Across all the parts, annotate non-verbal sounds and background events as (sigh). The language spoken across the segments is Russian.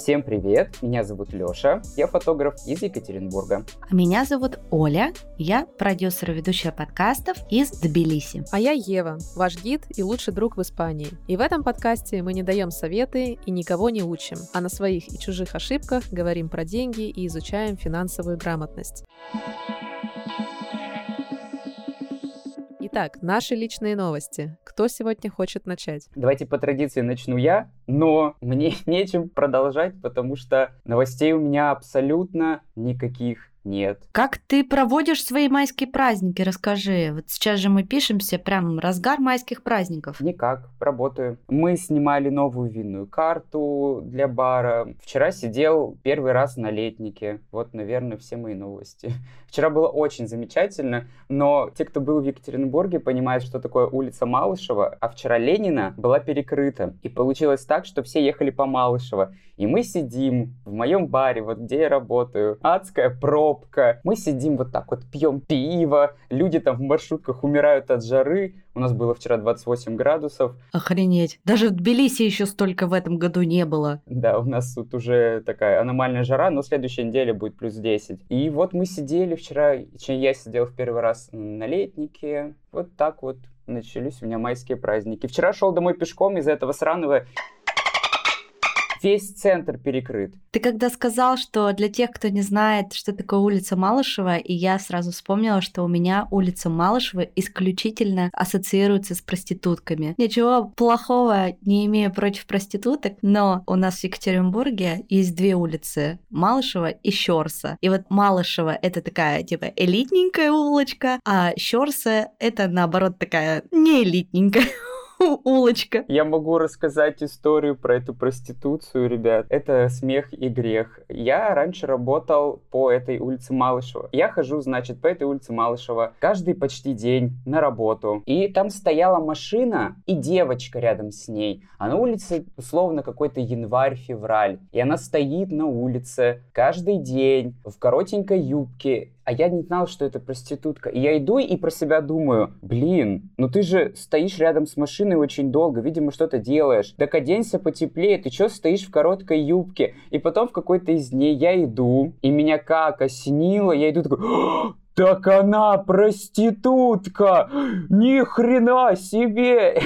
Всем привет, меня зовут Лёша, я фотограф из Екатеринбурга. А меня зовут Оля, я продюсер и ведущая подкастов из Тбилиси. А я Ева, ваш гид и лучший друг в Испании. И в этом подкасте мы не даем советы и никого не учим, а на своих и чужих ошибках говорим про деньги и изучаем финансовую грамотность. Итак, наши личные новости. Кто сегодня хочет начать? Давайте по традиции начну я, но мне (laughs) нечем продолжать, потому что новостей у меня абсолютно никаких нет. Как ты проводишь свои майские праздники? Расскажи. Вот сейчас же мы пишемся прям разгар майских праздников. Никак, работаю. Мы снимали новую винную карту для бара. Вчера сидел первый раз на летнике. Вот, наверное, все мои новости. (laughs) Вчера было очень замечательно, но те, кто был в Екатеринбурге, понимают, что такое улица Малышева, а вчера Ленина была перекрыта. И получилось так, что все ехали по Малышева. И мы сидим в моем баре, вот где я работаю, адская пробка. Мы сидим вот так вот, пьем пиво, люди там в маршрутках умирают от жары. У нас было вчера 28 градусов. Охренеть. Даже в Тбилиси еще столько в этом году не было. Да, у нас тут уже такая аномальная жара, но следующей неделе будет плюс 10. И вот мы сидели вчера, я сидел в первый раз на летнике. Вот так вот начались у меня майские праздники. Вчера шел домой пешком из-за этого сраного Весь центр перекрыт. Ты когда сказал, что для тех, кто не знает, что такое улица Малышева, и я сразу вспомнила, что у меня улица Малышева исключительно ассоциируется с проститутками. Ничего плохого не имею против проституток, но у нас в Екатеринбурге есть две улицы Малышева и Щорса. И вот Малышева это такая типа элитненькая улочка, а Щорса это наоборот такая не элитненькая (laughs) улочка. Я могу рассказать историю про эту проституцию, ребят. Это смех и грех. Я раньше работал по этой улице Малышева. Я хожу, значит, по этой улице Малышева каждый почти день на работу. И там стояла машина и девочка рядом с ней. А на улице условно какой-то январь-февраль. И она стоит на улице каждый день в коротенькой юбке а я не знал, что это проститутка. И я иду и про себя думаю, блин, ну ты же стоишь рядом с машиной очень долго, видимо, что-то делаешь. Так оденься потеплее, ты что стоишь в короткой юбке? И потом в какой-то из дней я иду, и меня как осенило, я иду такой, так она проститутка! Ни хрена себе!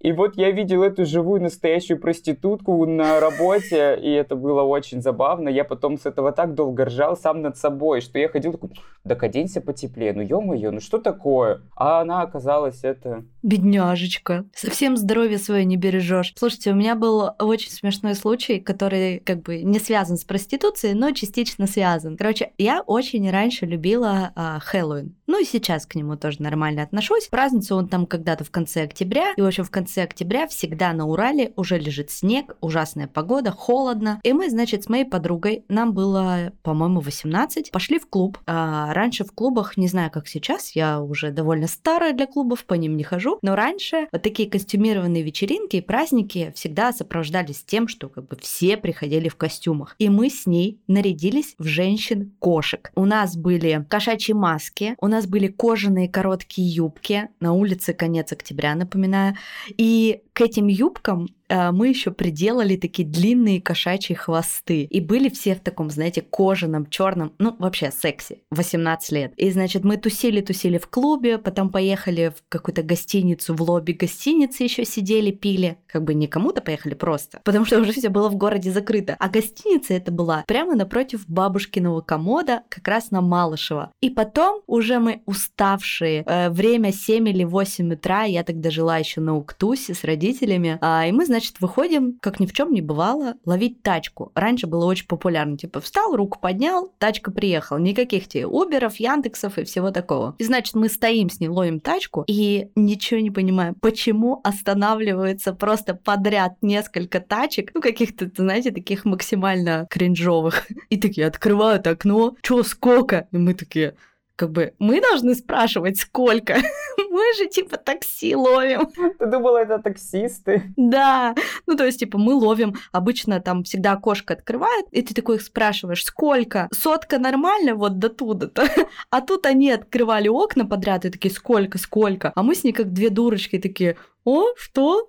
И вот я видел эту живую настоящую проститутку на работе, и это было очень забавно. Я потом с этого так долго ржал сам над собой, что я ходил такой, так оденься потеплее, ну ё-моё, ну что такое? А она оказалась это... Бедняжечка. Совсем здоровье свое не бережешь. Слушайте, у меня был очень смешной случай, который как бы не связан с проституцией, но частично связан. Короче, я очень раньше любила а, Хэллоуин. Ну и сейчас к нему тоже нормально отношусь. Празднуется он там когда-то в конце октября. И, в общем, в конце октября всегда на Урале уже лежит снег, ужасная погода, холодно. И мы, значит, с моей подругой, нам было, по-моему, 18, пошли в клуб. А раньше в клубах, не знаю, как сейчас, я уже довольно старая для клубов, по ним не хожу. Но раньше вот такие костюмированные вечеринки и праздники всегда сопровождались тем, что как бы все приходили в костюмах. И мы с ней нарядились в женщин-кошек. У нас были кошачьи маски, у нас нас были кожаные короткие юбки. На улице конец октября, напоминаю. И к этим юбкам мы еще приделали такие длинные кошачьи хвосты. И были все в таком, знаете, кожаном, черном, ну, вообще секси, 18 лет. И, значит, мы тусили-тусили в клубе, потом поехали в какую-то гостиницу, в лобби гостиницы еще сидели, пили. Как бы не кому-то поехали просто, потому что уже все было в городе закрыто. А гостиница это была прямо напротив бабушкиного комода, как раз на Малышево. И потом уже мы уставшие, э, время 7 или 8 утра, я тогда жила еще на Уктусе с родителями, родителями. А, и мы, значит, выходим, как ни в чем не бывало, ловить тачку. Раньше было очень популярно. Типа встал, руку поднял, тачка приехала. Никаких тебе Уберов, Яндексов и всего такого. И, значит, мы стоим с ней, ловим тачку и ничего не понимаем, почему останавливаются просто подряд несколько тачек, ну, каких-то, знаете, таких максимально кринжовых. (laughs) И такие открывают окно, чё, сколько? И мы такие, как бы мы должны спрашивать, сколько. (laughs) Мы же типа такси ловим. Ты думала, это таксисты? Да. Ну, то есть, типа, мы ловим. Обычно там всегда окошко открывает, и ты такой их спрашиваешь, сколько? Сотка нормально вот до туда-то? (laughs) А тут они открывали окна подряд и такие, сколько, сколько? А мы с ней как две дурочки такие, о, что?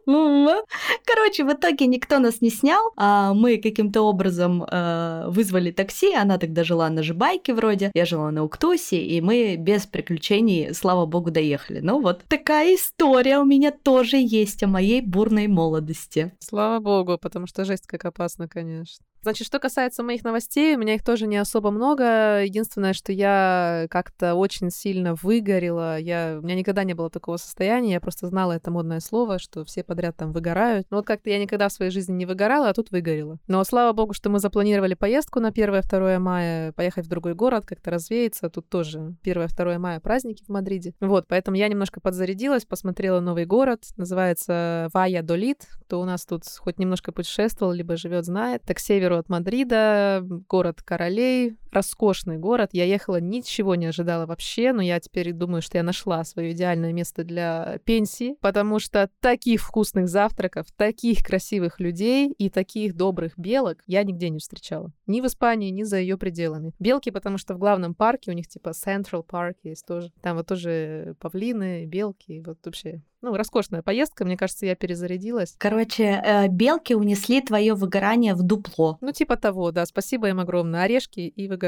Короче, в итоге никто нас не снял, а мы каким-то образом э, вызвали такси, она тогда жила на Жибайке вроде, я жила на Уктусе, и мы без приключений, слава богу, доехали. Ну вот, такая история у меня тоже есть о моей бурной молодости. Слава богу, потому что жесть как опасно, конечно. Значит, что касается моих новостей, у меня их тоже не особо много. Единственное, что я как-то очень сильно выгорела. Я... У меня никогда не было такого состояния. Я просто знала это модное слово, что все подряд там выгорают. Но вот как-то я никогда в своей жизни не выгорала, а тут выгорела. Но слава богу, что мы запланировали поездку на 1-2 мая, поехать в другой город, как-то развеяться. Тут тоже 1-2 мая праздники в Мадриде. Вот, поэтому я немножко подзарядилась, посмотрела новый город. Называется Вая Долит. Кто у нас тут хоть немножко путешествовал, либо живет, знает. Так север северу от Мадрида, город королей, роскошный город. Я ехала, ничего не ожидала вообще, но я теперь думаю, что я нашла свое идеальное место для пенсии, потому что таких вкусных завтраков, таких красивых людей и таких добрых белок я нигде не встречала. Ни в Испании, ни за ее пределами. Белки, потому что в главном парке у них типа Central Park есть тоже. Там вот тоже павлины, белки, вот вообще ну, роскошная поездка, мне кажется, я перезарядилась. Короче, э, белки унесли твое выгорание в дупло. Ну, типа того, да. Спасибо им огромное. Орешки и выгорание.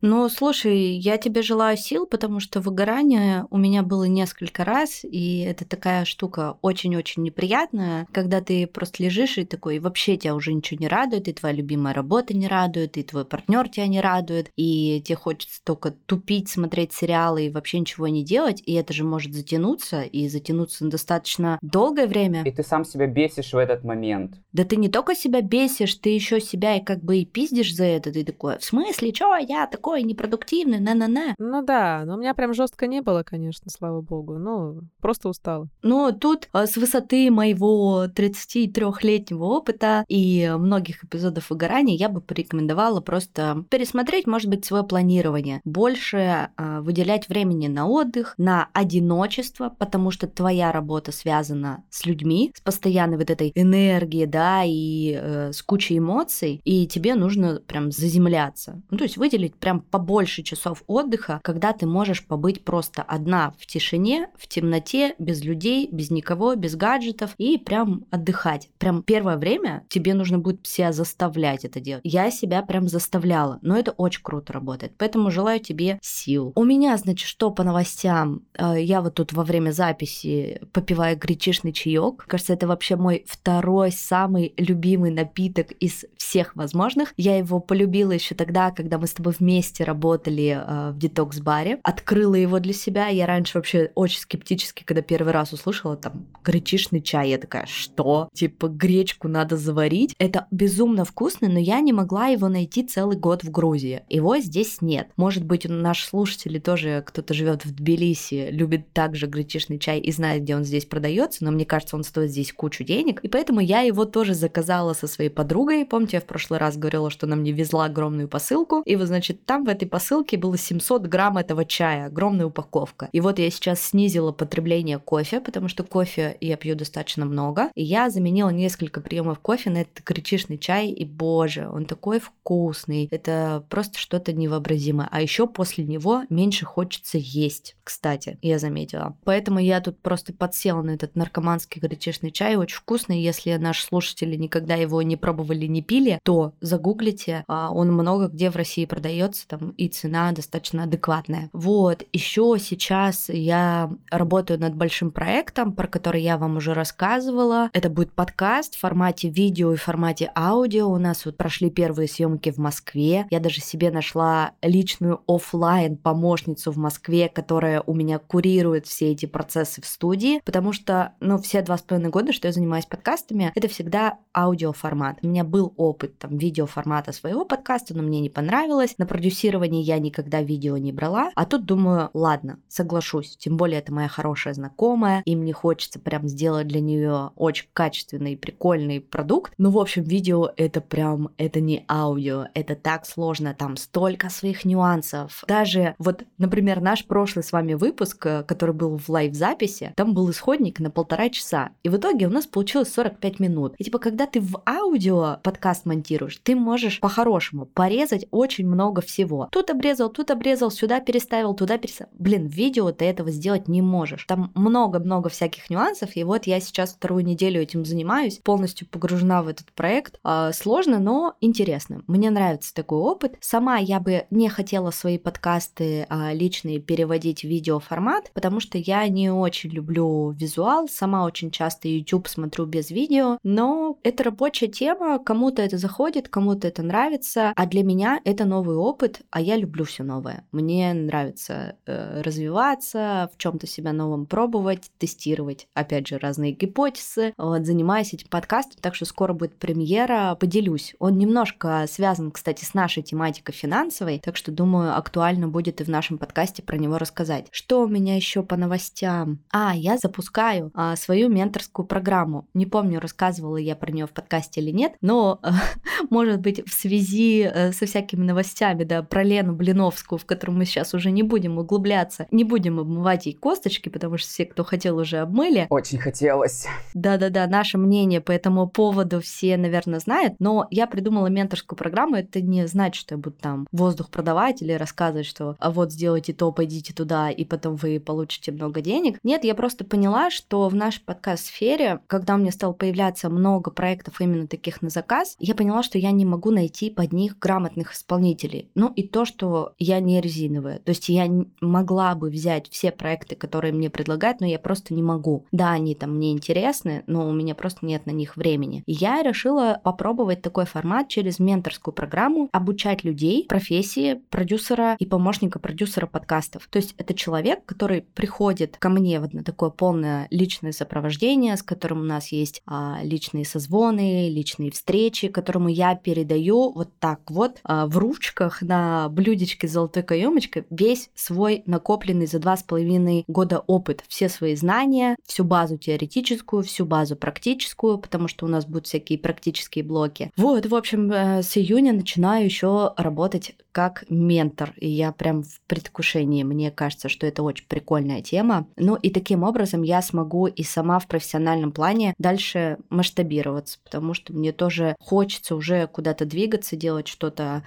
Ну, слушай, я тебе желаю сил, потому что выгорание у меня было несколько раз, и это такая штука очень-очень неприятная, когда ты просто лежишь и такой, вообще тебя уже ничего не радует, и твоя любимая работа не радует, и твой партнер тебя не радует, и тебе хочется только тупить, смотреть сериалы и вообще ничего не делать, и это же может затянуться, и затянуться достаточно долгое время. И ты сам себя бесишь в этот момент. Да ты не только себя бесишь, ты еще себя и как бы и пиздишь за это. Ты такой, в смысле, я такой непродуктивный, на-на-на. Ну да, но у меня прям жестко не было, конечно, слава богу. Ну, просто устала. Но тут а, с высоты моего 33-летнего опыта и многих эпизодов выгорания я бы порекомендовала просто пересмотреть, может быть, свое планирование. Больше э, выделять времени на отдых, на одиночество, потому что твоя работа работа связана с людьми, с постоянной вот этой энергией, да, и э, с кучей эмоций, и тебе нужно прям заземляться. Ну, то есть выделить прям побольше часов отдыха, когда ты можешь побыть просто одна в тишине, в темноте, без людей, без никого, без гаджетов, и прям отдыхать. Прям первое время тебе нужно будет себя заставлять это делать. Я себя прям заставляла, но это очень круто работает, поэтому желаю тебе сил. У меня, значит, что по новостям? Э, я вот тут во время записи попиваю гречишный чаек. Кажется, это вообще мой второй самый любимый напиток из всех возможных. Я его полюбила еще тогда, когда мы с тобой вместе работали э, в детокс-баре. Открыла его для себя. Я раньше вообще очень скептически, когда первый раз услышала там гречишный чай, я такая, что? Типа гречку надо заварить? Это безумно вкусно, но я не могла его найти целый год в Грузии. Его здесь нет. Может быть, наши слушатели тоже, кто-то живет в Тбилиси, любит также гречишный чай и знает, где он здесь продается, но мне кажется, он стоит здесь кучу денег, и поэтому я его тоже заказала со своей подругой. Помните, я в прошлый раз говорила, что она мне везла огромную посылку, и вот, значит, там в этой посылке было 700 грамм этого чая, огромная упаковка. И вот я сейчас снизила потребление кофе, потому что кофе я пью достаточно много, и я заменила несколько приемов кофе на этот гречишный чай, и боже, он такой вкусный, это просто что-то невообразимое. А еще после него меньше хочется есть, кстати, я заметила. Поэтому я тут просто под подсела на этот наркоманский гречишный чай, очень вкусный. Если наши слушатели никогда его не пробовали, не пили, то загуглите, а, он много где в России продается, там и цена достаточно адекватная. Вот, еще сейчас я работаю над большим проектом, про который я вам уже рассказывала. Это будет подкаст в формате видео и в формате аудио. У нас вот прошли первые съемки в Москве. Я даже себе нашла личную офлайн помощницу в Москве, которая у меня курирует все эти процессы в студии потому что, ну, все два с половиной года, что я занимаюсь подкастами, это всегда аудиоформат. У меня был опыт там видеоформата своего подкаста, но мне не понравилось, нравилось. На продюсирование я никогда видео не брала. А тут думаю, ладно, соглашусь. Тем более это моя хорошая знакомая, и мне хочется прям сделать для нее очень качественный, прикольный продукт. Ну, в общем, видео это прям, это не аудио, это так сложно, там столько своих нюансов. Даже вот, например, наш прошлый с вами выпуск, э, который был в лайв-записи, там был исходник на полтора часа. И в итоге у нас получилось 45 минут. И типа, когда ты в аудио подкаст монтируешь, ты можешь по-хорошему порезать очень много всего. Тут обрезал, тут обрезал, сюда переставил, туда переставил. Блин, в видео ты этого сделать не можешь. Там много-много всяких нюансов, и вот я сейчас вторую неделю этим занимаюсь, полностью погружена в этот проект. А, сложно, но интересно. Мне нравится такой опыт. Сама я бы не хотела свои подкасты а, личные переводить в видеоформат, потому что я не очень люблю визуал, сама очень часто YouTube смотрю без видео, но это рабочая тема, кому-то это заходит, кому-то это нравится, а для меня это новый опыт, а я люблю все новое. Мне нравится э, развиваться, в чем-то себя новым пробовать, тестировать, опять же, разные гипотезы. Вот, занимаюсь этим подкастом, так что скоро будет премьера, поделюсь. Он немножко связан, кстати, с нашей тематикой финансовой, так что, думаю, актуально будет и в нашем подкасте про него рассказать. Что у меня еще по новостям? А, я запускаю а, свою менторскую программу. Не помню, рассказывала я про нее в подкасте или нет, но, (laughs) может быть, в связи э, со всякими новостями, да, про Лену Блиновскую, в которую мы сейчас уже не будем углубляться, не будем обмывать ей косточки, потому что все, кто хотел, уже обмыли. Очень хотелось. Да-да-да, наше мнение по этому поводу все, наверное, знают, но я придумала менторскую программу, это не значит, что я буду там воздух продавать или рассказывать, что а вот сделайте то, пойдите туда, и потом вы получите много денег. Нет, я просто поняла, что в нашей подкаст-сфере, когда у меня стало появляться много проектов именно таких на заказ, я поняла, что я не могу найти под них грамотных исполнителей. Ну и то, что я не резиновая. То есть я могла бы взять все проекты, которые мне предлагают, но я просто не могу. Да, они там мне интересны, но у меня просто нет на них времени. И я решила попробовать такой формат через менторскую программу, обучать людей профессии продюсера и помощника продюсера подкастов. То есть это человек, который приходит ко мне вот на такое полное личное сопровождение, с которым у нас есть а, личные созвоны, личные встречи, которому я передаю вот так вот а, в ручках на блюдечке с золотой каемочкой весь свой накопленный за два с половиной года опыт, все свои знания, всю базу теоретическую, всю базу практическую, потому что у нас будут всякие практические блоки. Вот, в общем, э, с июня начинаю еще работать как ментор, и я прям в предвкушении. Мне кажется, что это очень прикольная тема. Ну и таким образом я смогу и сама в профессиональном плане дальше масштабироваться, потому что мне тоже хочется уже куда-то двигаться, делать что-то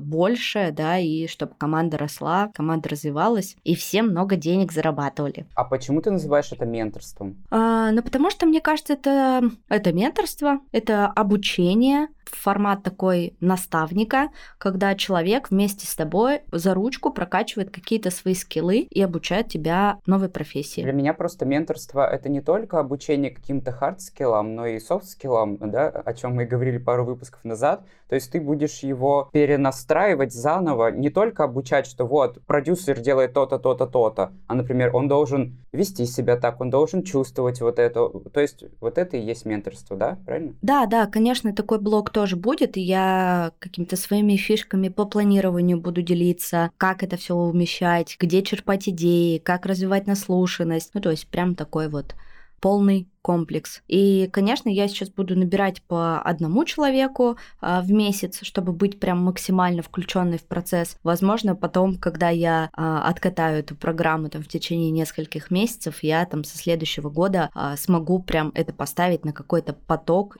больше, да, и чтобы команда росла, команда развивалась, и все много денег зарабатывали. А почему ты называешь это менторством? А, ну, потому что, мне кажется, это, это менторство, это обучение, формат такой наставника, когда человек вместе с тобой за ручку прокачивает какие-то свои скиллы и обучает тебя новой профессии. Для меня просто менторство — это не только обучение каким-то хард-скиллам, но и софт-скиллам, да, о чем мы говорили пару выпусков назад. То есть ты будешь его перенастраивать заново, не только обучать, что вот, продюсер делает то-то, то-то, то-то, а, например, он должен вести себя так, он должен чувствовать вот это. То есть вот это и есть менторство, да, правильно? Да, да, конечно, такой блок тоже будет, и я какими-то своими фишками по планированию буду делиться, как это все умещать, где черпать идеи, как развивать наслушанность. Ну, то есть прям такой вот полный комплекс. И, конечно, я сейчас буду набирать по одному человеку а, в месяц, чтобы быть прям максимально включенной в процесс. Возможно, потом, когда я а, откатаю эту программу там в течение нескольких месяцев, я там со следующего года а, смогу прям это поставить на какой-то поток.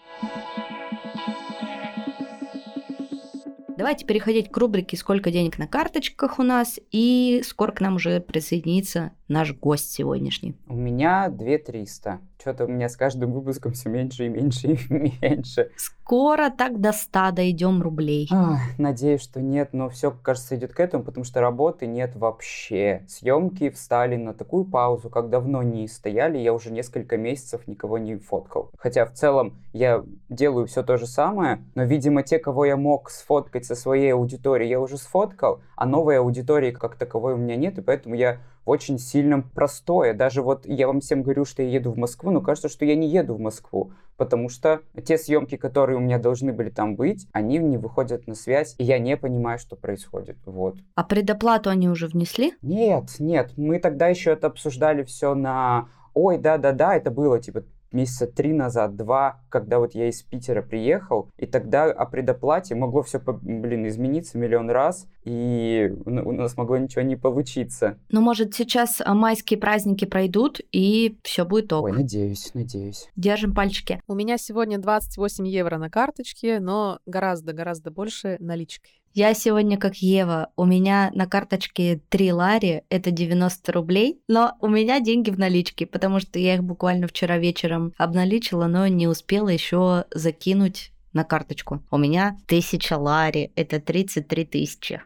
Давайте переходить к рубрике «Сколько денег на карточках у нас?» и скоро к нам уже присоединится наш гость сегодняшний. У меня 2 300 что-то у меня с каждым выпуском все меньше и меньше и (laughs) меньше. Скоро так до 100 дойдем рублей. Ах, надеюсь, что нет, но все, кажется, идет к этому, потому что работы нет вообще. Съемки встали на такую паузу, как давно не стояли, я уже несколько месяцев никого не фоткал. Хотя в целом я делаю все то же самое, но, видимо, те, кого я мог сфоткать со своей аудиторией, я уже сфоткал, а новой аудитории как таковой у меня нет, и поэтому я очень сильно простое. Даже вот я вам всем говорю, что я еду в Москву, но кажется, что я не еду в Москву, потому что те съемки, которые у меня должны были там быть, они не выходят на связь, и я не понимаю, что происходит. Вот. А предоплату они уже внесли? Нет, нет, мы тогда еще это обсуждали все на ой, да-да-да, это было типа месяца три назад, два, когда вот я из Питера приехал, и тогда о предоплате могло все, блин, измениться миллион раз, и у нас могло ничего не получиться. Ну, может, сейчас а, майские праздники пройдут, и все будет ок. Ой, надеюсь, надеюсь. Держим пальчики. У меня сегодня 28 евро на карточке, но гораздо-гораздо больше наличкой. Я сегодня как Ева. У меня на карточке 3 лари, это 90 рублей, но у меня деньги в наличке, потому что я их буквально вчера вечером обналичила, но не успела еще закинуть на карточку. У меня тысяча лари, это 33 тысячи.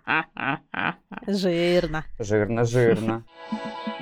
Жирно. Жирно, жирно. (laughs)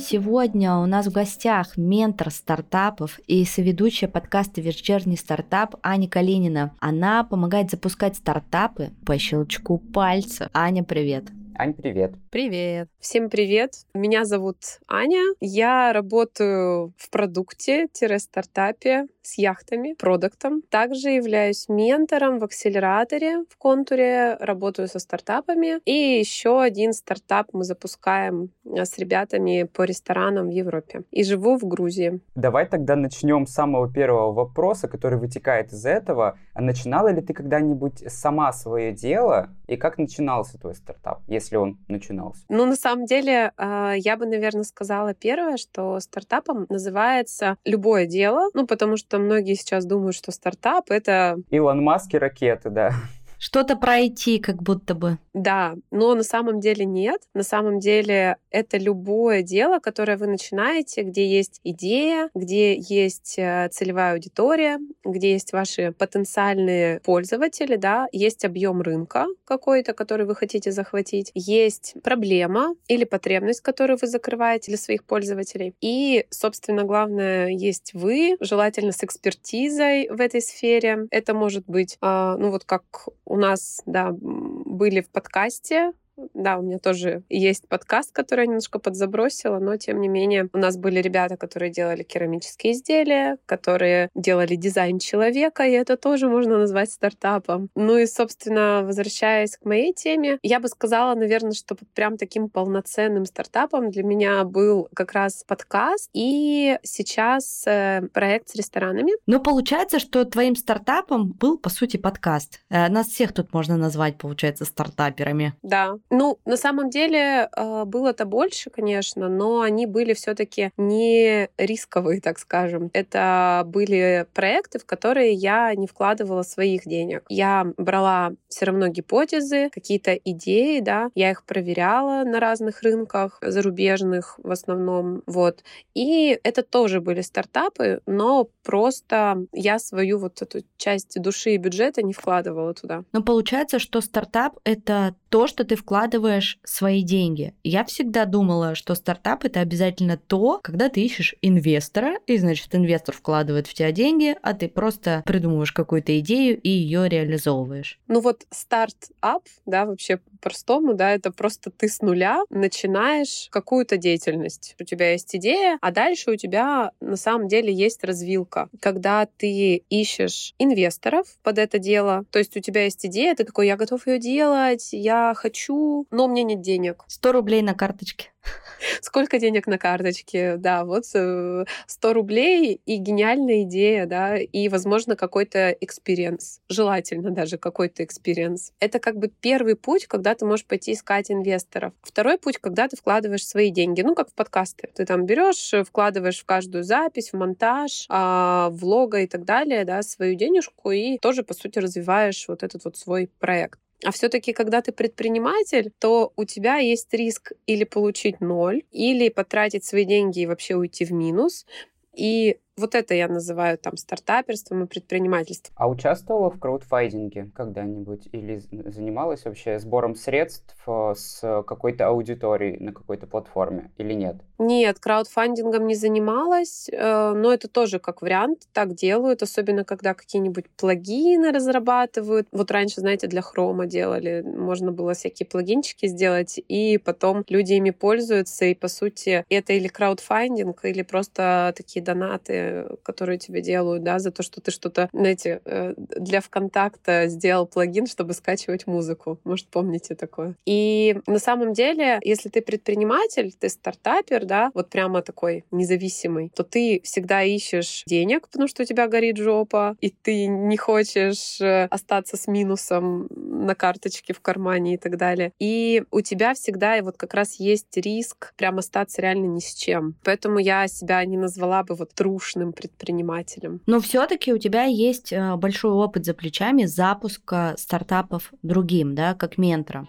Сегодня у нас в гостях ментор стартапов и соведущая подкаста «Вечерний стартап» Аня Калинина. Она помогает запускать стартапы по щелчку пальца. Аня, привет! Ань, привет. Привет. Всем привет. Меня зовут Аня. Я работаю в продукте-стартапе с яхтами, продуктом. Также являюсь ментором в акселераторе в контуре, работаю со стартапами. И еще один стартап мы запускаем э, с ребятами по ресторанам в Европе. И живу в Грузии. Давай тогда начнем с самого первого вопроса, который вытекает из этого. Начинала ли ты когда-нибудь сама свое дело? И как начинался твой стартап, если если он начинался? Ну, на самом деле, а, я бы, наверное, сказала первое, что стартапом называется любое дело, ну, потому что многие сейчас думают, что стартап — это... Илон Маск и ракеты, да. Что-то пройти, как будто бы. Да, но на самом деле нет. На самом деле это любое дело, которое вы начинаете, где есть идея, где есть э, целевая аудитория, где есть ваши потенциальные пользователи, да, есть объем рынка какой-то, который вы хотите захватить, есть проблема или потребность, которую вы закрываете для своих пользователей. И, собственно, главное, есть вы, желательно с экспертизой в этой сфере. Это может быть, а, ну вот как у нас, да, были в подкасте да, у меня тоже есть подкаст, который я немножко подзабросила, но тем не менее у нас были ребята, которые делали керамические изделия, которые делали дизайн человека, и это тоже можно назвать стартапом. Ну и, собственно, возвращаясь к моей теме, я бы сказала, наверное, что прям таким полноценным стартапом для меня был как раз подкаст и сейчас э, проект с ресторанами. Ну, получается, что твоим стартапом был, по сути, подкаст. Э, нас всех тут можно назвать, получается, стартаперами. Да, ну, на самом деле а, было-то больше, конечно, но они были все-таки не рисковые, так скажем. Это были проекты, в которые я не вкладывала своих денег. Я брала все равно гипотезы, какие-то идеи, да, я их проверяла на разных рынках зарубежных в основном, вот. И это тоже были стартапы, но просто я свою вот эту часть души и бюджета не вкладывала туда. Но получается, что стартап — это то, что ты вкладываешь свои деньги. Я всегда думала, что стартап это обязательно то, когда ты ищешь инвестора, и значит инвестор вкладывает в тебя деньги, а ты просто придумываешь какую-то идею и ее реализовываешь. Ну вот стартап, да, вообще простому, да, это просто ты с нуля начинаешь какую-то деятельность. У тебя есть идея, а дальше у тебя на самом деле есть развилка. Когда ты ищешь инвесторов под это дело, то есть у тебя есть идея, ты такой, я готов ее делать, я хочу, но у меня нет денег. 100 рублей на карточке. (laughs) Сколько денег на карточке? Да, вот 100 э, рублей и гениальная идея, да, и, возможно, какой-то experience. Желательно даже какой-то experience. Это как бы первый путь, когда ты можешь пойти искать инвесторов. Второй путь, когда ты вкладываешь свои деньги, ну, как в подкасты. Ты там берешь, вкладываешь в каждую запись, в монтаж, а, в лого и так далее, да, свою денежку и тоже, по сути, развиваешь вот этот вот свой проект. А все-таки, когда ты предприниматель, то у тебя есть риск или получить ноль, или потратить свои деньги и вообще уйти в минус. И Вот это я называю там стартаперством и предпринимательством. А участвовала в краудфайдинге когда-нибудь? Или занималась вообще сбором средств э, с какой-то аудиторией на какой-то платформе или нет? Нет, краудфандингом не занималась, э, но это тоже как вариант. Так делают, особенно когда какие-нибудь плагины разрабатывают. Вот раньше, знаете, для хрома делали. Можно было всякие плагинчики сделать, и потом люди ими пользуются. И, по сути, это или краудфандинг, или просто такие донаты, которые тебе делают, да, за то, что ты что-то, знаете, э, для ВКонтакта сделал плагин, чтобы скачивать музыку. Может, помните такое? И на самом деле, если ты предприниматель, ты стартапер, да, вот прямо такой независимый, то ты всегда ищешь денег, потому что у тебя горит жопа, и ты не хочешь э, остаться с минусом на карточке в кармане и так далее. И у тебя всегда вот как раз есть риск прямо остаться реально ни с чем. Поэтому я себя не назвала бы вот трушным предпринимателем. Но все-таки у тебя есть э, большой опыт за плечами запуска стартапов другим, да, как ментора.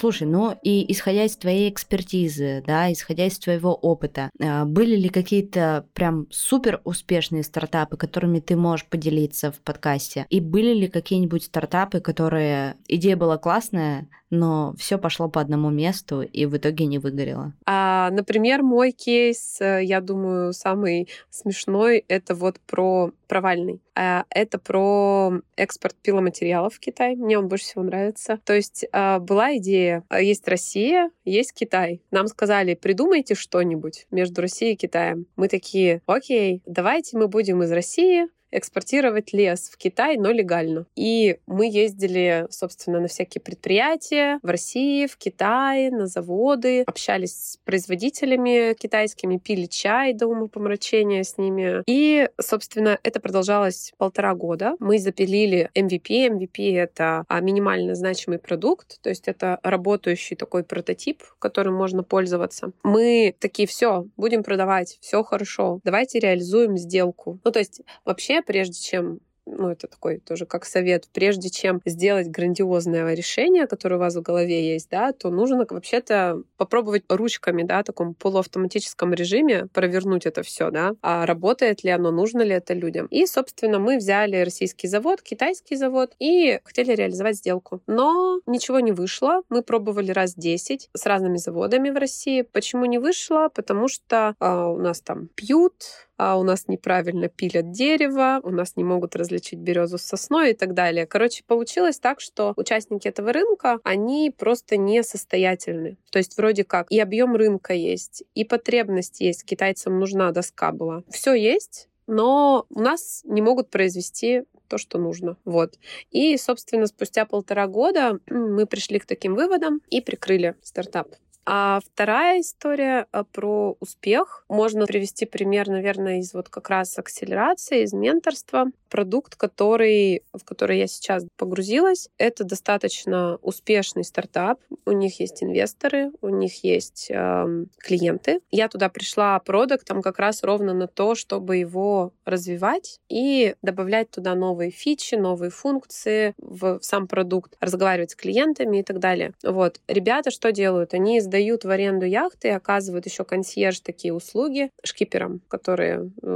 Слушай, ну и исходя из твоей экспертизы, да, исходя из твоего опыта, э, были ли какие-то прям супер успешные стартапы, которыми ты можешь поделиться в подкасте? И были ли какие-нибудь стартапы, которые идея была классная, но все пошло по одному месту и в итоге не выгорело. А, например, мой кейс, э, я думаю, самый смешной, это вот про провальный. А, это про экспорт пиломатериалов в Китай. Мне он больше всего нравится. То есть а, была идея, а, есть Россия, есть Китай. Нам сказали, придумайте что-нибудь между Россией и Китаем. Мы такие, окей, давайте мы будем из России, экспортировать лес в Китай, но легально. И мы ездили, собственно, на всякие предприятия в России, в Китае, на заводы, общались с производителями китайскими, пили чай до умопомрачения с ними. И, собственно, это продолжалось полтора года. Мы запилили MVP. MVP — это а, минимально значимый продукт, то есть это работающий такой прототип, которым можно пользоваться. Мы такие, все, будем продавать, все хорошо, давайте реализуем сделку. Ну, то есть вообще прежде чем ну, это такой тоже как совет, прежде чем сделать грандиозное решение, которое у вас в голове есть, да, то нужно вообще-то попробовать ручками, да, в таком полуавтоматическом режиме провернуть это все, да, а работает ли оно, нужно ли это людям. И, собственно, мы взяли российский завод, китайский завод и хотели реализовать сделку. Но ничего не вышло. Мы пробовали раз 10 с разными заводами в России. Почему не вышло? Потому что э, у нас там пьют, а у нас неправильно пилят дерево, у нас не могут различить березу с сосной и так далее. Короче, получилось так, что участники этого рынка, они просто несостоятельны. То есть вроде как и объем рынка есть, и потребность есть, китайцам нужна доска была. Все есть, но у нас не могут произвести то, что нужно. Вот. И, собственно, спустя полтора года (clears throat) мы пришли к таким выводам и прикрыли стартап. А вторая история а, про успех. Можно привести пример, наверное, из вот как раз акселерации, из менторства. Продукт, который, в который я сейчас погрузилась, это достаточно успешный стартап. У них есть инвесторы, у них есть э, клиенты. Я туда пришла продуктом как раз ровно на то, чтобы его развивать и добавлять туда новые фичи, новые функции в сам продукт, разговаривать с клиентами и так далее. Вот. Ребята что делают? Они сдают в аренду яхты и оказывают еще консьерж такие услуги шкиперам, которые э,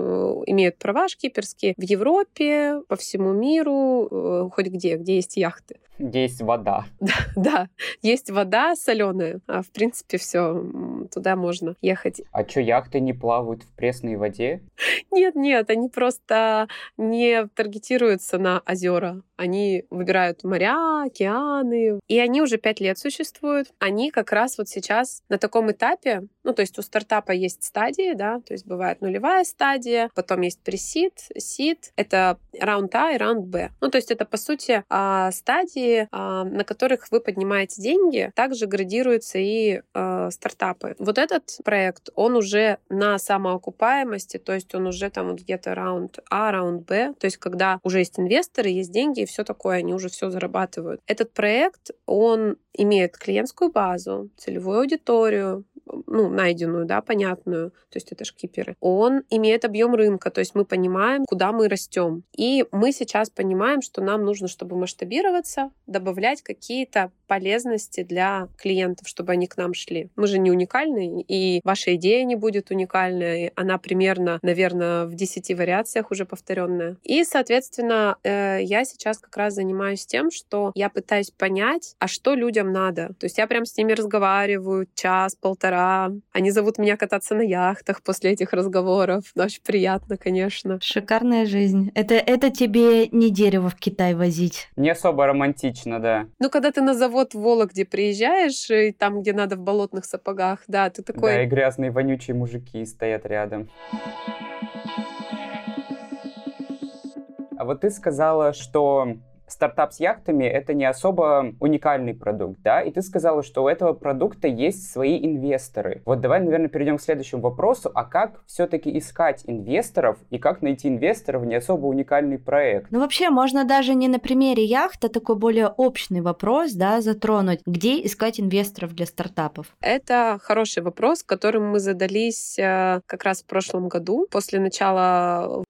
имеют права шкиперские в Европе, по всему миру, э, хоть где, где есть яхты. Где есть вода. (laughs) Да, да, есть вода соленая. А в принципе все, туда можно ехать. А что, яхты не плавают в пресной воде? Нет, нет, они просто не таргетируются на озера. Они выбирают моря, океаны. И они уже пять лет существуют. Они как раз вот сейчас на таком этапе, ну, то есть у стартапа есть стадии, да, то есть бывает нулевая стадия, потом есть пресид, сид, это раунд А и раунд Б. Ну, то есть это, по сути, а, стадии, а, на которых вы поднимаете деньги, также градируются и а, стартапы. Вот этот проект, он уже на самоокупаемости, то есть он уже там вот где-то раунд А, раунд Б, то есть когда уже есть инвесторы, есть деньги, все такое, они уже все зарабатывают. Этот проект, он имеет клиентскую базу, целевую аудиторию, ну, найденную, да, понятную, то есть это шкиперы, он имеет объем рынка, то есть мы понимаем, куда мы растем. И мы сейчас понимаем, что нам нужно, чтобы масштабироваться, добавлять какие-то полезности для клиентов, чтобы они к нам шли. Мы же не уникальны, и ваша идея не будет уникальной, она примерно, наверное, в 10 вариациях уже повторенная. И, соответственно, э, я сейчас как раз занимаюсь тем, что я пытаюсь понять, а что людям надо. То есть я прям с ними разговариваю час, полтора. Они зовут меня кататься на яхтах после этих разговоров. Ну, очень приятно, конечно. Шикарная жизнь. Это, это тебе не дерево в Китай возить. Не особо романтично, да. Ну, когда ты на завод в Вологде приезжаешь, и там, где надо в болотных сапогах, да, ты такой... Да, и грязные вонючие мужики стоят рядом. А вот ты сказала, что стартап с яхтами — это не особо уникальный продукт, да? И ты сказала, что у этого продукта есть свои инвесторы. Вот давай, наверное, перейдем к следующему вопросу. А как все-таки искать инвесторов и как найти инвесторов в не особо уникальный проект? Ну, вообще, можно даже не на примере яхт, а такой более общный вопрос, да, затронуть. Где искать инвесторов для стартапов? Это хороший вопрос, которым мы задались э, как раз в прошлом году, после начала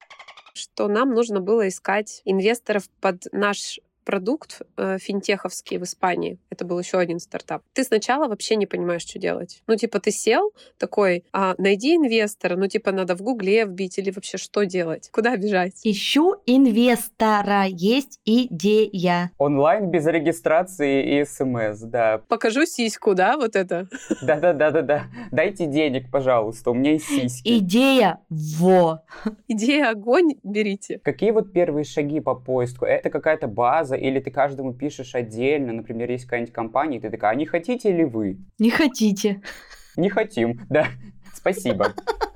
что нам нужно было искать инвесторов под наш продукт э, финтеховский в Испании. Это был еще один стартап. Ты сначала вообще не понимаешь, что делать. Ну, типа, ты сел такой, а, найди инвестора, ну, типа, надо в Гугле вбить или вообще что делать? Куда бежать? Ищу инвестора. Есть идея. Онлайн без регистрации и смс, да. Покажу сиську, да, вот это? (laughs) Да-да-да-да-да. Дайте денег, пожалуйста, у меня есть сиськи. Идея во. Идея огонь, берите. Какие вот первые шаги по поиску? Это какая-то база или ты каждому пишешь отдельно, например, есть какая-нибудь компания, и ты такая, а не хотите ли вы? Не хотите. Не хотим, да. Спасибо. (laughs)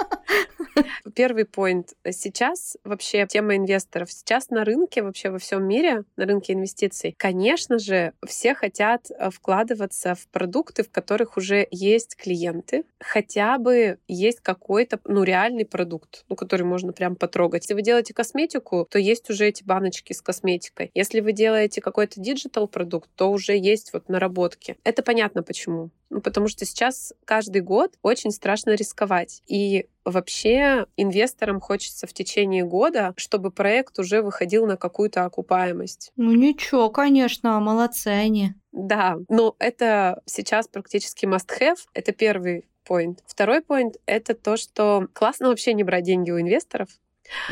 (laughs) Первый point. Сейчас вообще тема инвесторов. Сейчас на рынке, вообще во всем мире, на рынке инвестиций, конечно же, все хотят э, вкладываться в продукты, в которых уже есть клиенты. Хотя бы есть какой-то, ну, реальный продукт, ну, который можно прям потрогать. Если вы делаете косметику, то есть уже эти баночки с косметикой. Если вы делаете какой-то digital продукт, то уже есть вот наработки. Это понятно почему. Ну, потому что сейчас каждый год очень страшно рисковать. И вообще инвесторам хочется в течение года, чтобы проект уже выходил на какую-то окупаемость. Ну ничего, конечно, молодцы они. Да, но это сейчас практически must-have. Это первый point. Второй point — это то, что классно вообще не брать деньги у инвесторов,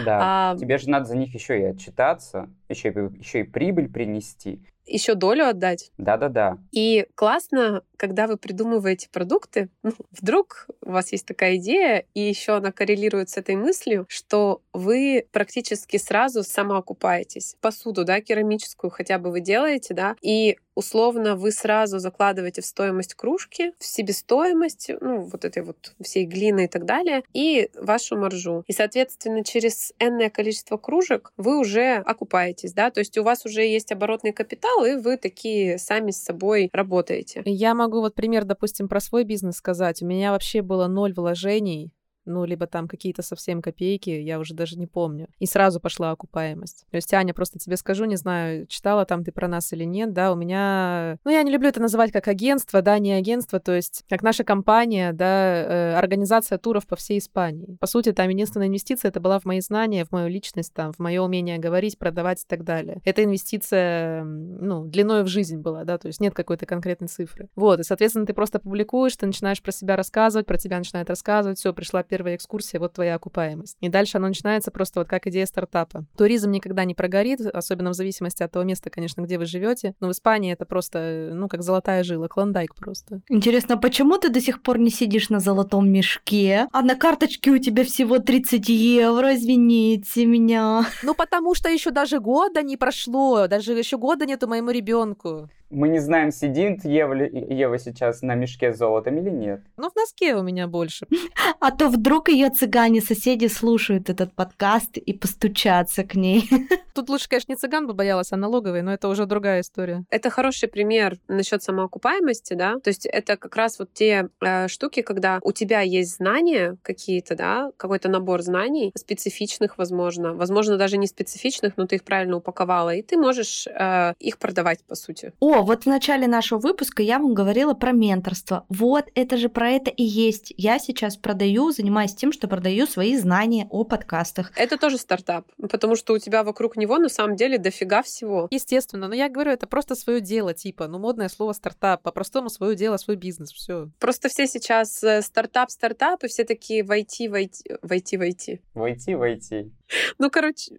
да, а... тебе же надо за них еще и отчитаться, еще и, еще и прибыль принести еще долю отдать. Да-да-да. И классно, когда вы придумываете продукты, (laughs) ну, вдруг у вас есть такая идея, и еще она коррелирует с этой мыслью, что вы практически сразу самоокупаетесь. Посуду, да, керамическую хотя бы вы делаете, да, и условно вы сразу закладываете в стоимость кружки, в себестоимость, ну, вот этой вот всей глины и так далее, и вашу маржу. И, соответственно, через энное количество кружек вы уже окупаетесь, да, то есть у вас уже есть оборотный капитал, и вы такие сами с собой работаете. Я могу вот пример, допустим, про свой бизнес сказать. У меня вообще было ноль вложений ну, либо там какие-то совсем копейки, я уже даже не помню. И сразу пошла окупаемость. То есть, Аня, просто тебе скажу, не знаю, читала там ты про нас или нет, да, у меня... Ну, я не люблю это называть как агентство, да, не агентство, то есть, как наша компания, да, э, организация туров по всей Испании. По сути, там единственная инвестиция это была в мои знания, в мою личность, там, в мое умение говорить, продавать и так далее. Эта инвестиция, ну, длиной в жизнь была, да, то есть нет какой-то конкретной цифры. Вот, и, соответственно, ты просто публикуешь, ты начинаешь про себя рассказывать, про тебя начинает рассказывать, все, пришла первая экскурсия, вот твоя окупаемость. И дальше оно начинается просто вот как идея стартапа. Туризм никогда не прогорит, особенно в зависимости от того места, конечно, где вы живете. Но в Испании это просто, ну, как золотая жила, клондайк просто. Интересно, почему ты до сих пор не сидишь на золотом мешке, а на карточке у тебя всего 30 евро, извините меня? Ну, потому что еще даже года не прошло, даже еще года нету моему ребенку. Мы не знаем, сидит Ева, Ева сейчас на мешке с золотом или нет. Ну, в носке у меня больше. (laughs) А то вдруг ее цыгане-соседи слушают этот подкаст и постучатся к ней. (laughs) Тут лучше, конечно, не цыган бы боялась, а налоговой, но это уже другая история. Это хороший пример насчет самоокупаемости, да. То есть это как раз вот те э, штуки, когда у тебя есть знания какие-то, да, какой-то набор знаний, специфичных, возможно, возможно, даже не специфичных, но ты их правильно упаковала, и ты можешь э, их продавать, по сути. О, Вот в начале нашего выпуска я вам говорила про менторство. Вот это же про это и есть. Я сейчас продаю, занимаюсь тем, что продаю свои знания о подкастах. Это тоже стартап, потому что у тебя вокруг него на самом деле дофига всего. Естественно, но я говорю, это просто свое дело, типа, ну модное слово стартап, по-простому свое дело, свой бизнес, все. Просто все сейчас э, стартап, стартап, и все такие войти, войти, войти, войти. Войти, войти. (laughs) Ну, короче,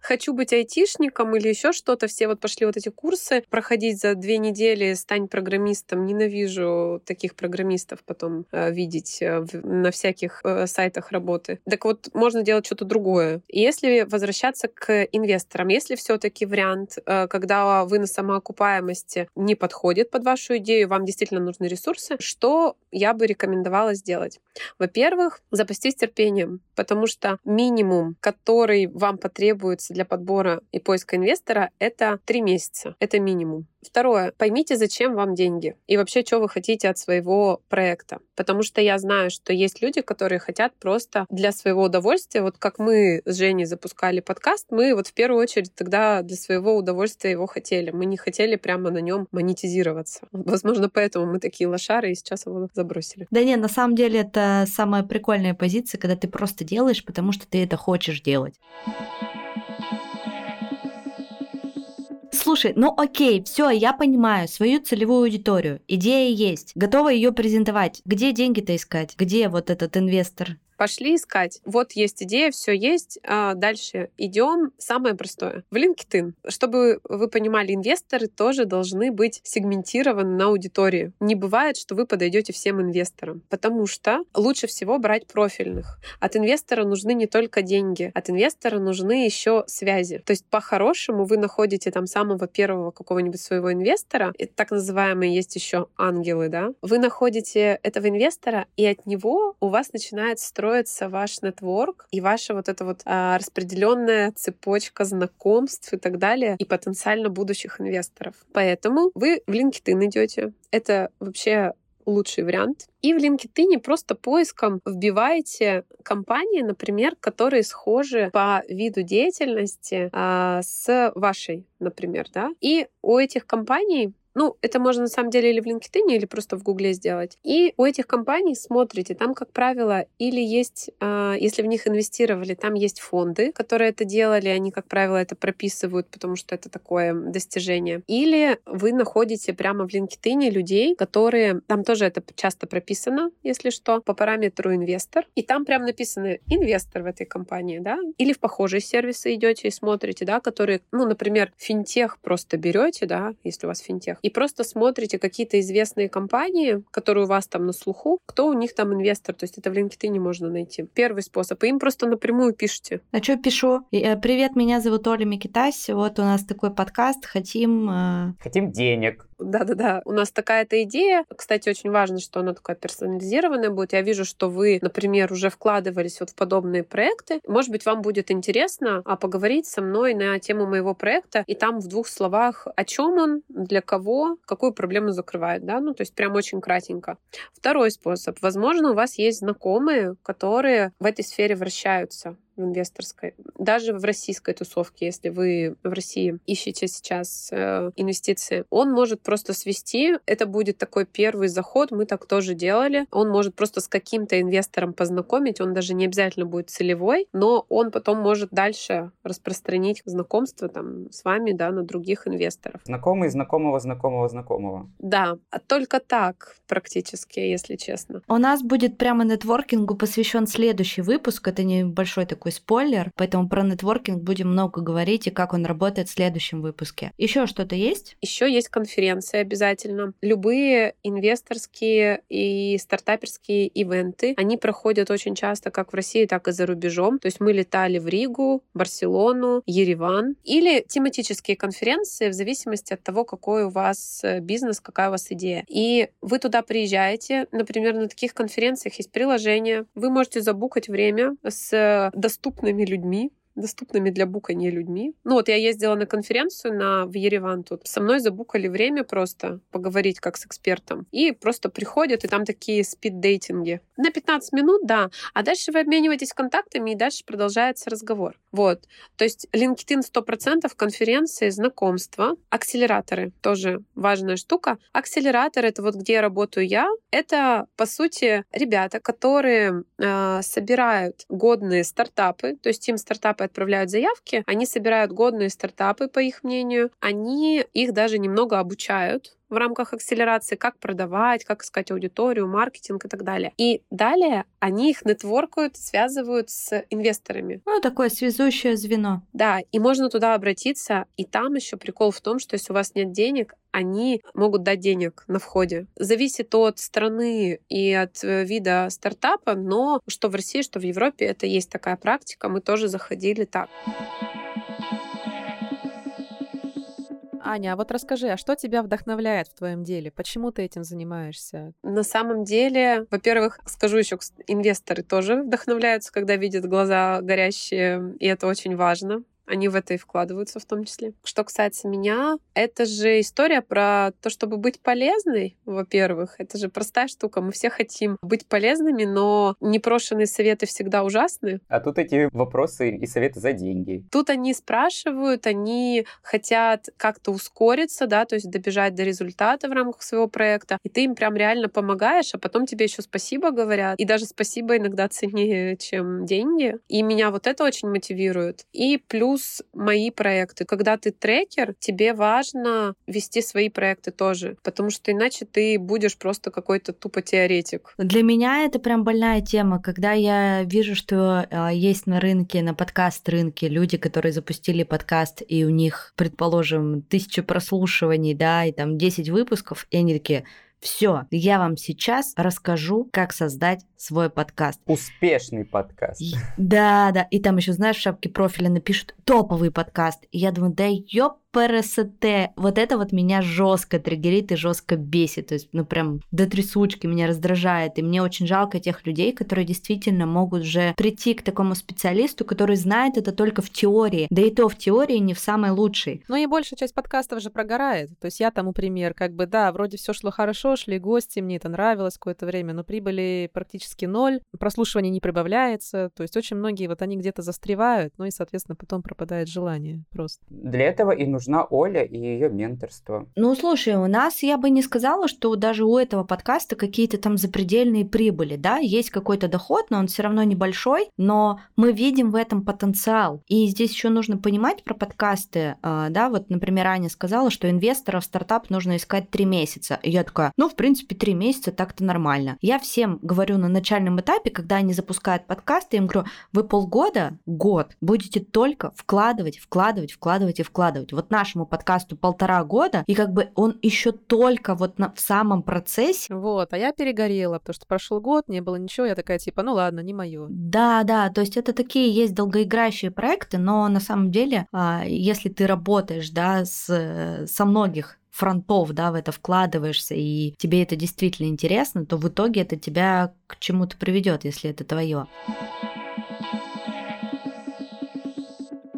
хочу быть айтишником или еще что-то. Все вот пошли вот эти курсы проходить за две недели, стань программистом. Ненавижу таких программистов потом э, видеть э, в, на всяких э, сайтах работы. Так вот, можно делать что-то другое. Если возвращаться к инвесторам, если все-таки вариант, э, когда вы на самоокупаемости не подходит под вашу идею, вам действительно нужны ресурсы, что я бы рекомендовала сделать? Во-первых, запастись терпением, потому что минимум, который вам потребуется для подбора и поиска инвестора, это три месяца. Это минимум. Второе. Поймите, зачем вам деньги и вообще, что вы хотите от своего проекта. Потому что я знаю, что есть люди, которые хотят просто для своего удовольствия. Вот как мы с Женей запускали подкаст, мы вот в первую очередь тогда для своего удовольствия его хотели. Мы не хотели прямо на нем монетизироваться. Возможно, поэтому мы такие лошары и сейчас его забросили. Да не, на самом деле это самая прикольная позиция, когда ты просто делаешь, потому что ты это хочешь делать. Слушай, ну окей, все, я понимаю свою целевую аудиторию. Идея есть. Готова ее презентовать. Где деньги-то искать? Где вот этот инвестор? Пошли искать. Вот есть идея, все есть. А дальше идем. Самое простое. В LinkedIn. Чтобы вы понимали, инвесторы тоже должны быть сегментированы на аудитории. Не бывает, что вы подойдете всем инвесторам, потому что лучше всего брать профильных. От инвестора нужны не только деньги, от инвестора нужны еще связи. То есть по-хорошему вы находите там самого первого какого-нибудь своего инвестора, так называемые есть еще ангелы, да. Вы находите этого инвестора, и от него у вас начинает строить строится ваш нетворк и ваша вот эта вот а, распределенная цепочка знакомств и так далее, и потенциально будущих инвесторов. Поэтому вы в LinkedIn идете. Это вообще лучший вариант. И в LinkedIn просто поиском вбиваете компании, например, которые схожи по виду деятельности а, с вашей, например, да. И у этих компаний ну, это можно на самом деле или в LinkedIn, или просто в Гугле сделать. И у этих компаний смотрите, там, как правило, или есть, э, если в них инвестировали, там есть фонды, которые это делали, они, как правило, это прописывают, потому что это такое достижение. Или вы находите прямо в LinkedIn людей, которые, там тоже это часто прописано, если что, по параметру инвестор, и там прям написано инвестор в этой компании, да, или в похожие сервисы идете и смотрите, да, которые, ну, например, финтех просто берете, да, если у вас финтех, и просто смотрите какие-то известные компании, которые у вас там на слуху, кто у них там инвестор, то есть это в LinkedIn можно найти. Первый способ. И им просто напрямую пишите. А что пишу? Э, Привет, меня зовут Оля Микитась, вот у нас такой подкаст, хотим... Э, хотим денег. Да-да-да, у нас такая-то идея. Кстати, очень важно, что она такая персонализированная будет. Я вижу, что вы, например, уже вкладывались вот в подобные проекты. Может быть, вам будет интересно а поговорить со мной на тему моего проекта, и там в двух словах, о чем он, для кого, какую проблему закрывает, да, ну, то есть прям очень кратенько. Второй способ. Возможно, у вас есть знакомые, которые в этой сфере вращаются в инвесторской, даже в российской тусовке, если вы в России ищете сейчас э, инвестиции, он может просто свести. Это будет такой первый заход. Мы так тоже делали. Он может просто с каким-то инвестором познакомить. Он даже не обязательно будет целевой, но он потом может дальше распространить знакомство там с вами, да, на других инвесторов. Знакомый знакомого знакомого знакомого. Да, а только так практически, если честно. У нас будет прямо нетворкингу посвящен следующий выпуск. Это небольшой такой такой спойлер, поэтому про нетворкинг будем много говорить и как он работает в следующем выпуске. Еще что-то есть? Еще есть конференции обязательно. Любые инвесторские и стартаперские ивенты, они проходят очень часто как в России, так и за рубежом. То есть мы летали в Ригу, Барселону, Ереван. Или тематические конференции в зависимости от того, какой у вас э, бизнес, какая у вас идея. И вы туда приезжаете, например, на таких конференциях есть приложение, вы можете забукать время с доступными людьми, доступными для букания людьми. Ну вот я ездила на конференцию на, в Ереван тут. Со мной забукали время просто поговорить как с экспертом. И просто приходят, и там такие спид-дейтинги. На 15 минут, да. А дальше вы обмениваетесь контактами, и дальше продолжается разговор. Вот. То есть LinkedIn 100%, конференции, знакомства, акселераторы. Тоже важная штука. Акселератор — это вот где работаю я. Это, по сути, ребята, которые э, собирают годные стартапы, то есть им стартапы отправляют заявки, они собирают годные стартапы, по их мнению, они их даже немного обучают, в рамках акселерации, как продавать, как искать аудиторию, маркетинг и так далее. И далее они их нетворкают, связывают с инвесторами. Ну, такое связующее звено. Да, и можно туда обратиться. И там еще прикол в том, что если у вас нет денег, они могут дать денег на входе. Зависит от страны и от э, вида стартапа, но что в России, что в Европе, это есть такая практика. Мы тоже заходили так. Аня, а вот расскажи, а что тебя вдохновляет в твоем деле? Почему ты этим занимаешься? На самом деле, во-первых, скажу еще, инвесторы тоже вдохновляются, когда видят глаза горящие, и это очень важно. Они в это и вкладываются в том числе. Что касается меня, это же история про то, чтобы быть полезной, во-первых. Это же простая штука. Мы все хотим быть полезными, но непрошенные советы всегда ужасны. А тут эти вопросы и советы за деньги. Тут они спрашивают, они хотят как-то ускориться, да, то есть добежать до результата в рамках своего проекта, и ты им прям реально помогаешь, а потом тебе еще спасибо говорят, и даже спасибо иногда ценнее, чем деньги. И меня вот это очень мотивирует. И плюс плюс мои проекты. Когда ты трекер, тебе важно вести свои проекты тоже, потому что иначе ты будешь просто какой-то тупо теоретик. Для меня это прям больная тема, когда я вижу, что э, есть на рынке, на подкаст-рынке люди, которые запустили подкаст, и у них, предположим, тысяча прослушиваний, да, и там 10 выпусков, и они такие, все, я вам сейчас расскажу, как создать свой подкаст. Успешный подкаст. Да, да. И там еще, знаешь, в шапке профиля напишут топовый подкаст. И я думаю, да ёп ПРСТ. Вот это вот меня жестко триггерит и жестко бесит. То есть, ну прям до трясучки меня раздражает. И мне очень жалко тех людей, которые действительно могут же прийти к такому специалисту, который знает это только в теории. Да и то в теории не в самой лучшей. Ну и большая часть подкастов же прогорает. То есть я тому пример, как бы, да, вроде все шло хорошо, шли гости, мне это нравилось какое-то время, но прибыли практически ноль, прослушивание не прибавляется. То есть очень многие вот они где-то застревают, ну и, соответственно, потом пропадает желание просто. Для этого и нужно нужна Оля и ее менторство. Ну, слушай, у нас я бы не сказала, что даже у этого подкаста какие-то там запредельные прибыли, да, есть какой-то доход, но он все равно небольшой, но мы видим в этом потенциал. И здесь еще нужно понимать про подкасты, а, да, вот, например, Аня сказала, что инвесторов в стартап нужно искать три месяца. И я такая, ну, в принципе, три месяца так-то нормально. Я всем говорю на начальном этапе, когда они запускают подкасты, я им говорю, вы полгода, год будете только вкладывать, вкладывать, вкладывать и вкладывать. Вот нашему подкасту полтора года, и как бы он еще только вот на, в самом процессе. Вот, а я перегорела, потому что прошел год, не было ничего, я такая типа, ну ладно, не мое. Да, да, то есть это такие есть долгоиграющие проекты, но на самом деле, а, если ты работаешь, да, с, со многих фронтов, да, в это вкладываешься, и тебе это действительно интересно, то в итоге это тебя к чему-то приведет, если это твое.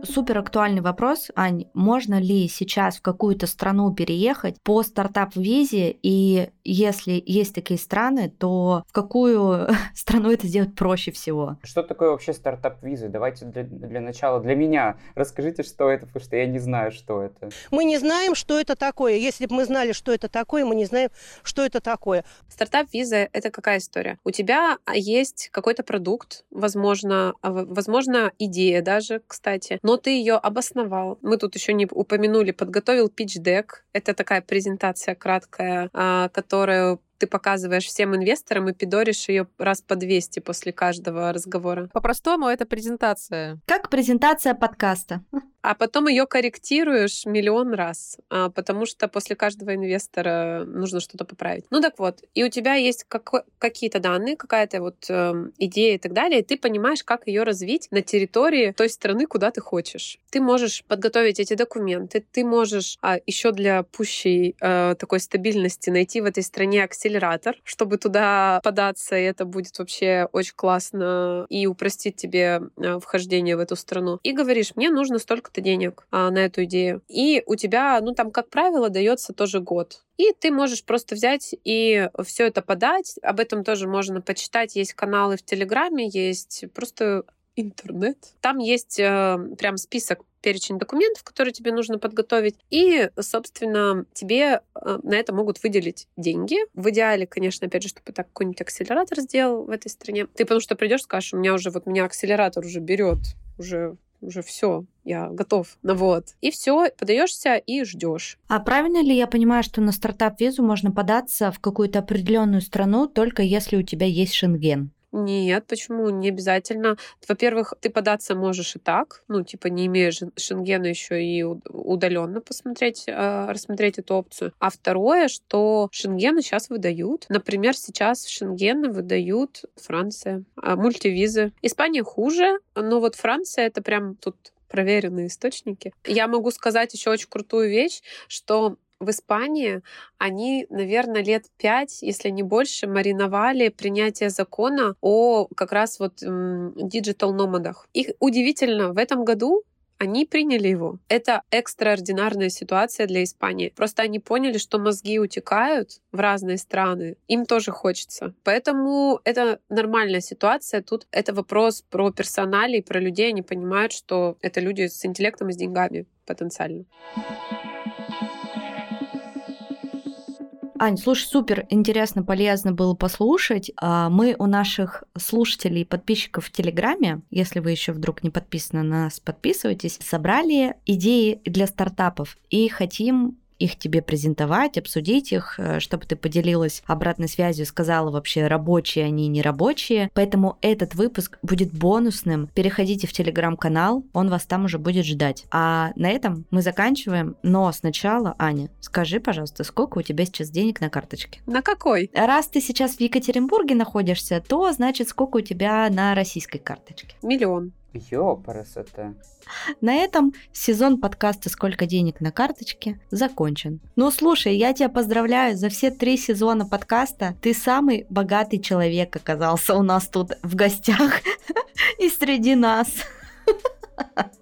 Супер актуальный вопрос, Ань. Можно ли сейчас в какую-то страну переехать по стартап-визе? И если есть такие страны, то в какую (laughs) страну это сделать проще всего? Что такое вообще стартап-визы? Давайте для, для начала, для меня расскажите, что это, потому что я не знаю, что это. Мы не знаем, что это такое. Если бы мы знали, что это такое, мы не знаем, что это такое. Стартап-виза — это какая история? У тебя есть какой-то продукт, возможно, возможно, идея даже, кстати, но ты ее обосновал. Мы тут еще не упомянули, подготовил pitch-дек. Это такая презентация краткая, а, которую ты показываешь всем инвесторам и пидоришь ее раз по 200 после каждого разговора. По-простому это презентация. Как презентация подкаста. А потом ее корректируешь миллион раз, а, потому что после каждого инвестора нужно что-то поправить. Ну так вот, и у тебя есть как, какие-то данные, какая-то вот э, идея и так далее, и ты понимаешь, как ее развить на территории той страны, куда ты хочешь. Ты можешь подготовить эти документы, ты можешь а, еще для пущей э, такой стабильности найти в этой стране акселератор акселератор, чтобы туда податься, и это будет вообще очень классно и упростит тебе э, вхождение в эту страну. И говоришь, мне нужно столько-то денег а, на эту идею. И у тебя, ну там, как правило, дается тоже год. И ты можешь просто взять и все это подать. Об этом тоже можно почитать. Есть каналы в Телеграме, есть просто интернет. Там есть э, прям список перечень документов, которые тебе нужно подготовить, и, собственно, тебе э, на это могут выделить деньги. В идеале, конечно, опять же, чтобы так какой-нибудь акселератор сделал в этой стране. Ты потому что придешь, скажешь, у меня уже вот меня акселератор уже берет, уже уже все, я готов на вот. И все, подаешься и ждешь. А правильно ли я понимаю, что на стартап-визу можно податься в какую-то определенную страну только если у тебя есть шенген? Нет, почему? Не обязательно. Во-первых, ты податься можешь и так, ну, типа, не имея шенгена еще и удаленно посмотреть, э, рассмотреть эту опцию. А второе, что шенгены сейчас выдают. Например, сейчас шенгены выдают Франция, э, мультивизы. Испания хуже, но вот Франция это прям тут проверенные источники. Я могу сказать еще очень крутую вещь, что в Испании они, наверное, лет пять, если не больше, мариновали принятие закона о как раз вот digital nomad ах. И удивительно, в этом году они приняли его. Это экстраординарная ситуация для Испании. Просто они поняли, что мозги утекают в разные страны. Им тоже хочется. Поэтому это нормальная ситуация. Тут это вопрос про персонали и про людей. Они понимают, что это люди с интеллектом и с деньгами потенциально. Ань, слушай, супер интересно, полезно было послушать. А, мы у наших слушателей и подписчиков в Телеграме, если вы еще вдруг не подписаны на нас, подписывайтесь, собрали идеи для стартапов и хотим их тебе презентовать, обсудить их, э, чтобы ты поделилась обратной связью, сказала вообще, рабочие они, не рабочие. Поэтому этот выпуск будет бонусным. Переходите в телеграм-канал, он вас там уже будет ждать. А на этом мы заканчиваем. Но сначала, Аня, скажи, пожалуйста, сколько у тебя сейчас денег на карточке? На какой? Раз ты сейчас в Екатеринбурге находишься, то значит, сколько у тебя на российской карточке? Миллион. Ёпарасоте. На этом сезон подкаста «Сколько денег на карточке» закончен. Ну, слушай, я тебя поздравляю за все три сезона подкаста. Ты самый богатый человек оказался у нас тут в гостях (laughs) и среди нас. (laughs)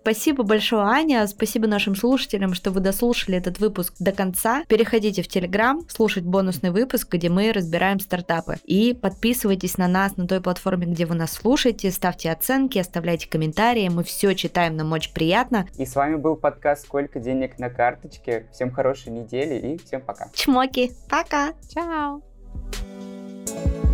Спасибо большое, Аня. Спасибо нашим слушателям, что вы дослушали этот выпуск до конца. Переходите в Телеграм, слушать бонусный выпуск, где мы разбираем стартапы. И подписывайтесь на нас на той платформе, где вы нас слушаете, ставьте оценки, оставляйте комментарии. Мы все читаем, нам очень приятно. И с вами был подкаст «Сколько денег на карточке». Всем хорошей недели и всем пока. Чмоки. Пока. Чао. thank you